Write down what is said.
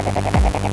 ¡Gracias!